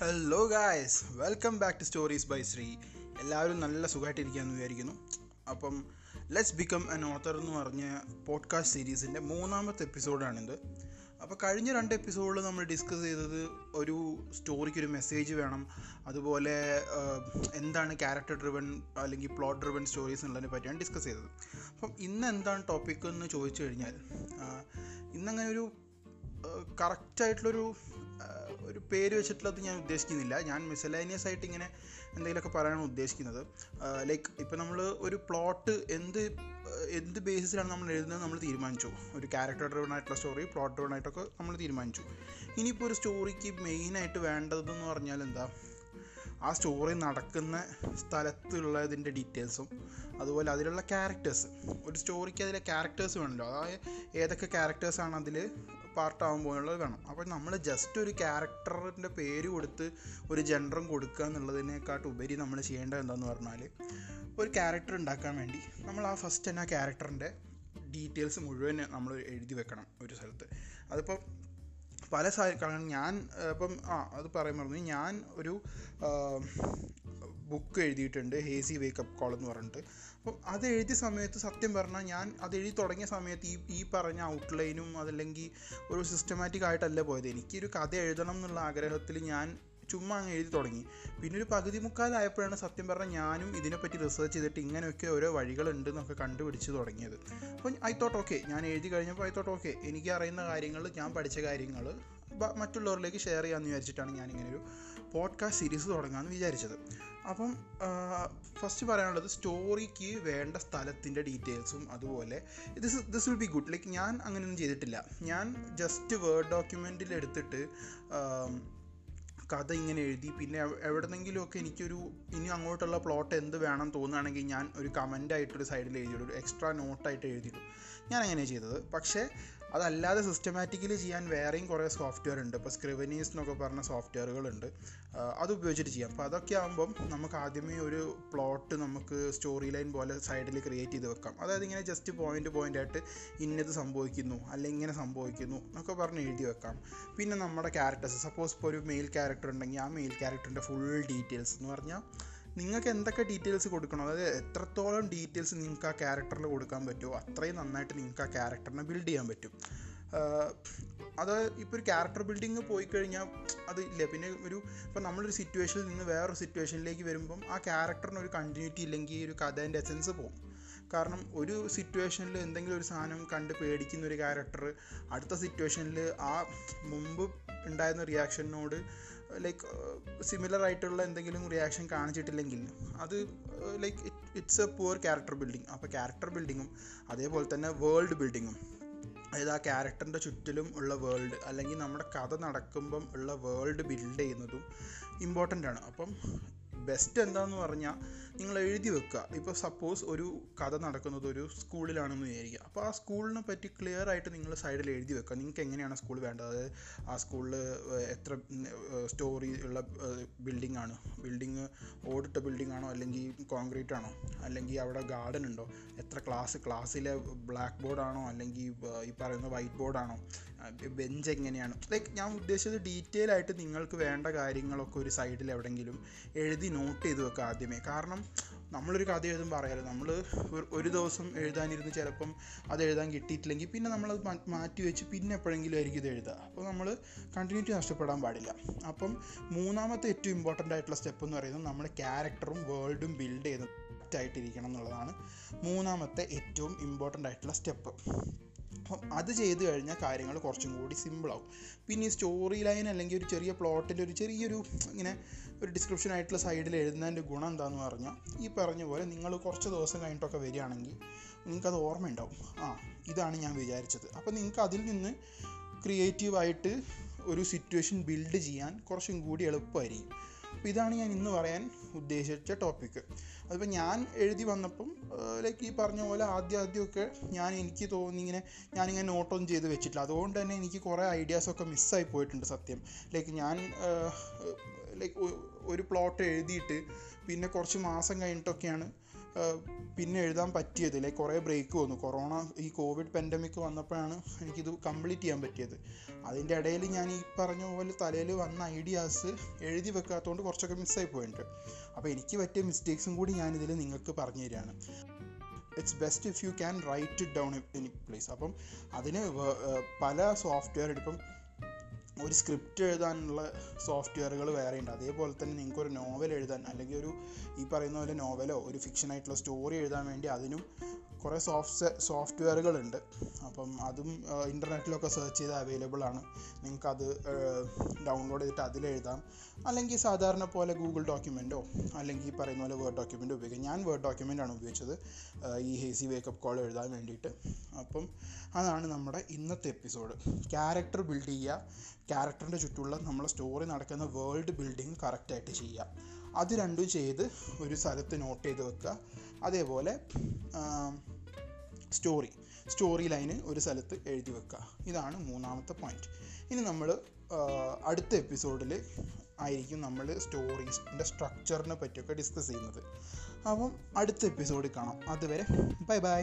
Hello guys welcome back to stories by Shri എല്ലാവരും നല്ല സുഖമായിട്ടിരിക്കുകയെന്ന് വിചാരിക്കുന്നു. അപ്പം ലെറ്റ്സ് ബിക്കം എൻ ഓത്തർ എന്ന് പറഞ്ഞ പോഡ്കാസ്റ്റ് സീരീസിന്റെ മൂന്നാമത്തെ എപ്പിസോഡാണിത് അപ്പോൾ കഴിഞ്ഞ രണ്ട് എപ്പിസോഡിൽ നമ്മൾ ഡിസ്കസ് ചെയ്തത് ഒരു സ്റ്റോറിക്ക് ഒരു മെസ്സേജ് വേണം. അതുപോലെ എന്താണ് ക്യാരക്ടർ ഡ്രിവൺ അല്ലെങ്കിൽ പ്ലോട്ട് ഡ്രിവൺ സ്റ്റോറീസ് എന്നുള്ളതിനെ പറ്റിയാണ് ഡിസ്കസ് ചെയ്തത്. അപ്പം ഇന്ന് എന്താണ് ടോപ്പിക് എന്ന് ചോദിച്ചു കഴിഞ്ഞാൽ ഇന്നങ്ങനെ ഒരു കറക്റ്റായിട്ടുള്ളൊരു ഒരു പേര് വെച്ചിട്ടുള്ളത് ഞാൻ ഉദ്ദേശിക്കുന്നില്ല. ഞാൻ മിസലേനിയസ് ആയിട്ട് ഇങ്ങനെ എന്തെങ്കിലുമൊക്കെ പറയാനാണ് ഉദ്ദേശിക്കുന്നത്. ലൈക്ക് ഇപ്പം നമ്മൾ ഒരു പ്ലോട്ട് എന്ത് എന്ത് ബേസിസിലാണ് നമ്മൾ എഴുതുന്നത് നമ്മൾ തീരുമാനിച്ചു. ഒരു ക്യാരക്ടർ ഡ്രിവൺ ആയിട്ടുള്ള സ്റ്റോറി പ്ലോട്ട് ഡ്രിവൺ ആയിട്ടൊക്കെ നമ്മൾ തീരുമാനിച്ചു. ഇനിയിപ്പോൾ ഒരു സ്റ്റോറിക്ക് മെയിനായിട്ട് വേണ്ടതെന്ന് പറഞ്ഞാൽ എന്താ? ആ സ്റ്റോറി നടക്കുന്ന സ്ഥലത്തുള്ളതിന്റെ ഡീറ്റെയിൽസും അതുപോലെ അതിലുള്ള ക്യാരക്ടേഴ്സ് ഒരു സ്റ്റോറിക്ക് അതിലെ ക്യാരക്ടേഴ്സ് വേണമല്ലോ. അതായത് ഏതൊക്കെ ക്യാരക്ടേഴ്സാണ് അതിൽ പാർട്ടാകുമ്പോഴുള്ളത് വേണം. അപ്പോൾ നമ്മൾ ജസ്റ്റ് ഒരു ക്യാരക്ടറിന്റെ പേര് കൊടുത്ത് ഒരു ജെൻഡറും കൊടുക്കുക എന്നുള്ളതിനെക്കാട്ട് ഉപരി നമ്മൾ ചെയ്യേണ്ടത് എന്താണെന്ന് പറഞ്ഞാൽ ഒരു ക്യാരക്ടർ ഉണ്ടാക്കാൻ വേണ്ടി നമ്മൾ ആ ഫസ്റ്റ് തന്നെ ആ ക്യാരക്ടറിന്റെ ഡീറ്റെയിൽസ് മുഴുവൻ നമ്മൾ എഴുതി വെക്കണം ഒരു സ്ഥലത്ത്. അതിപ്പോൾ പല സാ ഞാൻ ഇപ്പം ആ അത് പറയാൻ പറഞ്ഞു ഞാൻ ഒരു ബുക്ക് എഴുതിയിട്ടുണ്ട് ഹേസി വേക്കപ്പ് കോൾ എന്ന് പറഞ്ഞിട്ട്. അപ്പോൾ അത് എഴുതിയ സമയത്ത് സത്യം പറഞ്ഞാൽ ഞാൻ അത് എഴുതി തുടങ്ങിയ സമയത്ത് ഈ ഈ പറഞ്ഞ ഔട്ട്ലൈനും അതല്ലെങ്കിൽ ഒരു സിസ്റ്റമാറ്റിക് ആയിട്ടല്ല പോയത്. എനിക്കൊരു കഥ എഴുതണം എന്നുള്ള ആഗ്രഹത്തിൽ ഞാൻ ചുമ്മാ അങ്ങ് എഴുതി തുടങ്ങി. പിന്നെ ഒരു പകുതി മുക്കാലായപ്പോഴാണ് സത്യം പറഞ്ഞാൽ ഞാനും ഇതിനെപ്പറ്റി റിസർച്ച് ചെയ്തിട്ട് ഇങ്ങനെയൊക്കെ ഓരോ വഴികളുണ്ട് എന്നൊക്കെ കണ്ടുപിടിച്ച് തുടങ്ങിയത്. അപ്പോൾ ഐ തോട്ട് ഓക്കെ ഞാൻ എഴുതി കഴിഞ്ഞപ്പോൾ ഐ തോട്ട് ഓക്കെ എനിക്ക് അറിയുന്ന കാര്യങ്ങൾ ഞാൻ പഠിച്ച കാര്യങ്ങൾ മറ്റുള്ളവരിലേക്ക് ഷെയർ ചെയ്യാമെന്ന് വിചാരിച്ചിട്ടാണ് ഞാൻ ഇങ്ങനെ ഒരു പോഡ്കാസ്റ്റ് സീരീസ് തുടങ്ങാമെന്ന് വിചാരിച്ചത്. അപ്പം ഫസ്റ്റ് പറയാനുള്ളത് സ്റ്റോറിക്ക് വേണ്ട സ്ഥലത്തിന്റെ ഡീറ്റെയിൽസും അതുപോലെ this this will be good like ഞാൻ അങ്ങനെയൊന്നും ചെയ്തിട്ടില്ല. ഞാൻ ജസ്റ്റ് വേർഡ് ഡോക്യുമെന്റിൽ എടുത്തിട്ട് കഥ ഇങ്ങനെ എഴുതി. പിന്നെ എവ്- എവിടെന്നെങ്കിലുമൊക്കെ എനിക്കൊരു ഇനി അങ്ങോട്ടുള്ള പ്ലോട്ട് എന്ത് വേണം തോന്നുകയാണെങ്കിൽ ഞാൻ ഒരു കമന്റായിട്ടൊരു സൈഡിൽ എഴുതിയിടും. ഒരു എക്സ്ട്രാ നോട്ടായിട്ട് എഴുതിയിടും. ഞാൻ അങ്ങനെയാണ് ചെയ്തത്. പക്ഷേ അതല്ലാതെ സിസ്റ്റമാറ്റിക്കലി ചെയ്യാൻ വേറെയും കുറേ സോഫ്റ്റ്വെയർ ഉണ്ട്. ഇപ്പോൾ സ്ക്രിവനീസ് എന്നൊക്കെ പറഞ്ഞ സോഫ്റ്റ്വെയറുകളുണ്ട് അത് ഉപയോഗിച്ചിട്ട് ചെയ്യാം. അപ്പോൾ അതൊക്കെ ആകുമ്പം നമുക്ക് ആദ്യമേ ഒരു പ്ലോട്ട് നമുക്ക് സ്റ്റോറി ലൈൻ പോലെ സൈഡിൽ ക്രിയേറ്റ് ചെയ്ത് വെക്കാം. അതായത് ഇങ്ങനെ ജസ്റ്റ് പോയിന്റ് പോയിന്റ് ആയിട്ട് ഇന്നത് സംഭവിക്കുന്നു അല്ലെങ്കിൽ ഇങ്ങനെ സംഭവിക്കുന്നു എന്നൊക്കെ പറഞ്ഞ് എഴുതി വെക്കാം. പിന്നെ നമ്മുടെ ക്യാരക്ടേഴ്സ് സപ്പോസ് ഇപ്പോൾ ഒരു മെയിൽ ക്യാരക്ടർ ഉണ്ടെങ്കിൽ ആ മെയിൽ ക്യാരക്ടറിന്റെ ഫുൾ ഡീറ്റെയിൽസ് എന്ന് പറഞ്ഞാൽ നിങ്ങൾക്ക് എന്തൊക്കെ ഡീറ്റെയിൽസ് കൊടുക്കണം? അതായത് എത്രത്തോളം ഡീറ്റെയിൽസ് നിങ്ങൾക്ക് ആ ക്യാരക്ടറിൽ കൊടുക്കാൻ പറ്റുമോ? അത്രയും നന്നായിട്ട് നിങ്ങൾക്ക് ആ ക്യാരക്ടറിനെ ബിൽഡ് ചെയ്യാൻ പറ്റും. അത് ഇപ്പോൾ ഒരു ക്യാരക്ടർ ബിൽഡിങ് പോയി കഴിഞ്ഞാൽ അത് ഇല്ല. പിന്നെ ഒരു ഇപ്പോൾ നമ്മളൊരു സിറ്റുവേഷനിൽ നിന്ന് വേറൊരു സിറ്റുവേഷനിലേക്ക് വരുമ്പം ആ ക്യാരക്ടറിന് ഒരു കണ്ടിന്യൂറ്റി ഇല്ലെങ്കിൽ ഒരു കഥേന്റെ എസൻസ് പോകും കാരണം ഒരു സിറ്റുവേഷനിൽ എന്തെങ്കിലും ഒരു സാധനം കണ്ട് പേടിക്കുന്ന ഒരു ക്യാരക്ടർ അടുത്ത സിറ്റുവേഷനിൽ ആ മുമ്പ് ഉണ്ടായിരുന്ന റിയാക്ഷനോട് ലൈക്ക് സിമിലർ ആയിട്ടുള്ള എന്തെങ്കിലും റിയാക്ഷൻ കാണിച്ചിട്ടില്ലെങ്കിൽ അത് like it's a poor character building അപ്പോൾ ക്യാരക്ടർ ബിൽഡിങ്ങും അതേപോലെ തന്നെ വേൾഡ് ബിൽഡിങ്ങും അതായത് ആ ക്യാരക്ടറിന്റെ ചുറ്റിലും ഉള്ള വേൾഡ് അല്ലെങ്കിൽ നമ്മുടെ കഥ നടക്കുമ്പം ഉള്ള വേൾഡ് ബിൽഡ് ചെയ്യുന്നതും ഇമ്പോർട്ടന്റ് ആണ്. അപ്പം ബെസ്റ്റ് എന്താണെന്ന് പറഞ്ഞാൽ നിങ്ങൾ എഴുതി വെക്കുക. ഇപ്പോൾ സപ്പോസ് ഒരു കഥ നടക്കുന്നത് ഒരു സ്കൂളിലാണെന്ന് വിചാരിക്കുക. അപ്പോൾ ആ സ്കൂളിനെ പറ്റി ക്ലിയർ ആയിട്ട് നിങ്ങൾ സൈഡിൽ എഴുതി വെക്കുക. നിങ്ങൾക്ക് എങ്ങനെയാണ് സ്കൂൾ വേണ്ടത്? അതായത് ആ സ്കൂളിൽ എത്ര സ്റ്റോറി ഉള്ള ബിൽഡിംഗ് ആണ്. ബിൽഡിങ് ഓടിട്ട ബിൽഡിംഗ് ആണോ? അല്ലെങ്കിൽ കോൺക്രീറ്റ് ആണോ? അല്ലെങ്കിൽ അവിടെ ഗാർഡൻ ഉണ്ടോ? എത്ര ക്ലാസ് ക്ലാസ്സിലെ ബ്ലാക്ക് ആണോ? അല്ലെങ്കിൽ ഈ പറയുന്ന വൈറ്റ് ആണോ? ബെഞ്ച് എങ്ങനെയാണ്? ലൈക്ക് ഞാൻ ഉദ്ദേശിച്ചത് ഡീറ്റെയിൽ ആയിട്ട് നിങ്ങൾക്ക് വേണ്ട കാര്യങ്ങളൊക്കെ ഒരു സൈഡിൽ എവിടെയെങ്കിലും എഴുതി നോട്ട് ചെയ്ത് വെക്കുക ആദ്യമേ. കാരണം നമ്മളൊരു കഥ എഴുതുമ്പോൾ അറിയാലോ നമ്മൾ ഒരു ദിവസം എഴുതാനിരുന്ന് ചിലപ്പം അത് എഴുതാൻ കിട്ടിയിട്ടില്ലെങ്കിൽ പിന്നെ നമ്മളത് മാറ്റി വെച്ച് പിന്നെ എപ്പോഴെങ്കിലും ആയിരിക്കും ഇത് എഴുതുക അപ്പോൾ നമ്മൾ കണ്ടിന്യൂറ്റി നഷ്ടപ്പെടാൻ പാടില്ല. അപ്പം മൂന്നാമത്തെ ഏറ്റവും ഇമ്പോർട്ടന്റ് ആയിട്ടുള്ള സ്റ്റെപ്പ് എന്ന് പറയുന്നത് നമ്മൾ ക്യാരക്ടറും വേൾഡും ബിൽഡ് ചെയ്ത് ആയിട്ടിരിക്കണം എന്നുള്ളതാണ് മൂന്നാമത്തെ ഏറ്റവും ഇമ്പോർട്ടന്റ് ആയിട്ടുള്ള സ്റ്റെപ്പ് അപ്പം അത് ചെയ്ത് കഴിഞ്ഞാൽ കാര്യങ്ങൾ കുറച്ചും കൂടി സിമ്പിളാവും. പിന്നെ ഈ സ്റ്റോറി ലൈൻ അല്ലെങ്കിൽ ഒരു ചെറിയ പ്ലോട്ടിന്റെ ഒരു ചെറിയൊരു ഇങ്ങനെ ഒരു ഡിസ്ക്രിപ്ഷൻ ആയിട്ടുള്ള സൈഡിൽ എഴുതുന്നതിന്റെ ഗുണം എന്താണെന്ന് പറഞ്ഞാൽ ഈ പറഞ്ഞ പോലെ നിങ്ങൾ കുറച്ച് ദിവസം കഴിഞ്ഞിട്ടൊക്കെ വരികയാണെങ്കിൽ നിങ്ങൾക്കത് ഓർമ്മയുണ്ടാവും. ആ ഇതാണ് ഞാൻ വിചാരിച്ചത്. അപ്പോൾ നിങ്ങൾക്ക് അതിൽ നിന്ന് ക്രിയേറ്റീവായിട്ട് ഒരു സിറ്റുവേഷൻ ബിൽഡ് ചെയ്യാൻ കുറച്ചും കൂടി എളുപ്പമായിരിക്കും. അപ്പോൾ ഇതാണ് ഞാൻ ഇന്ന് പറയാൻ ഉദ്ദേശിച്ച ടോപ്പിക്ക് അതിപ്പോൾ ഞാൻ എഴുതി വന്നപ്പം ലൈക്ക് ഈ പറഞ്ഞ പോലെ ആദ്യം ആദ്യമൊക്കെ ഞാൻ എനിക്ക് തോന്നി ഇങ്ങനെ ഞാനിങ്ങനെ നോട്ടൊന്നും ചെയ്ത് വെച്ചിട്ടില്ല. അതുകൊണ്ട് തന്നെ എനിക്ക് കുറേ ഐഡിയാസൊക്കെ മിസ്സായി പോയിട്ടുണ്ട് സത്യം. ലൈക്ക് ഞാൻ ലൈക്ക് ഒരു പ്ലോട്ട് എഴുതിയിട്ട് പിന്നെ കുറച്ച് മാസം കഴിഞ്ഞിട്ടൊക്കെയാണ് പിന്നെ എഴുതാൻ പറ്റിയത്. ലൈക്ക് കുറേ ബ്രേക്ക് വന്നു. കൊറോണ ഈ കോവിഡ് പെൻഡമിക് വന്നപ്പോഴാണ് എനിക്കിത് കംപ്ലീറ്റ് ചെയ്യാൻ പറ്റിയത്. അതിന്റെ ഇടയിൽ ഞാൻ ഈ പറഞ്ഞ പോലെ തലയിൽ വന്ന ഐഡിയാസ് എഴുതി വെക്കാത്തതുകൊണ്ട് കുറച്ചൊക്കെ മിസ്സായി പോയിട്ടുണ്ട്. അപ്പോൾ എനിക്ക് പറ്റിയ മിസ്റ്റേക്സും കൂടി ഞാനിതിൽ നിങ്ങൾക്ക് പറഞ്ഞു തരികയാണ്. It's best if you can write it down in place അപ്പം അതിന് പല സോഫ്റ്റ്വെയർ ഇപ്പം ഒരു സ്ക്രിപ്റ്റ് എഴുതാനുള്ള സോഫ്റ്റ്വെയറുകൾ വേറെ ഉണ്ട്. അതേപോലെ തന്നെ നിങ്ങൾക്ക് ഒരു നോവൽ എഴുതാൻ അല്ലെങ്കിൽ ഒരു ഈ പറയുന്ന പോലെ നോവലോ ഒരു ഫിക്ഷൻ ആയിട്ടുള്ള സ്റ്റോറി എഴുതാൻ വേണ്ടി അതിനും കുറേ സോഫ്റ്റ് സോഫ്റ്റ്വെയറുകളുണ്ട്. അപ്പം അതും ഇന്റർനെറ്റിലൊക്കെ സെർച്ച് ചെയ്ത് അവൈലബിൾ ആണ്. നിങ്ങൾക്ക് അത് ഡൗൺലോഡ് ചെയ്തിട്ട് അതിലെഴുതാം അല്ലെങ്കിൽ സാധാരണ പോലെ ഗൂഗിൾ ഡോക്യുമെന്റോ അല്ലെങ്കിൽ പറയുന്ന പോലെ വേർഡ് ഡോക്യുമെന്റ് ഉപയോഗിക്കാം. ഞാൻ വേർഡ് ഡോക്യുമെന്റ് ആണ് ഉപയോഗിച്ചത് ഈ ഹേസി വേക്കപ്പ് കോൾ എഴുതാൻ വേണ്ടിയിട്ട്. അപ്പം അതാണ് നമ്മുടെ ഇന്നത്തെ എപ്പിസോഡ്. ക്യാരക്ടർ ബിൽഡ് ചെയ്യുക. ക്യാരക്ടറിന്റെ ചുറ്റുമുള്ള നമ്മളെ സ്റ്റോറി നടക്കുന്ന വേൾഡ് ബിൽഡിങ് കറക്റ്റായിട്ട് ചെയ്യുക. അത് രണ്ടും ചെയ്ത് ഒരു സ്ഥലത്ത് നോട്ട് ചെയ്ത് വെക്കുക. അതേപോലെ സ്റ്റോറി സ്റ്റോറി ലൈന് ഒരു സ്ഥലത്ത് എഴുതി വെക്കുക. ഇതാണ് മൂന്നാമത്തെ പോയിന്റ് ഇനി നമ്മൾ അടുത്ത എപ്പിസോഡിൽ ആയിരിക്കും നമ്മൾ സ്റ്റോറീസിന്റെ സ്ട്രക്ചറിനെ പറ്റിയൊക്കെ ഡിസ്കസ് ചെയ്യുന്നത്. അപ്പം അടുത്ത എപ്പിസോഡിൽ കാണാം. അതുവരെ ബൈ ബൈ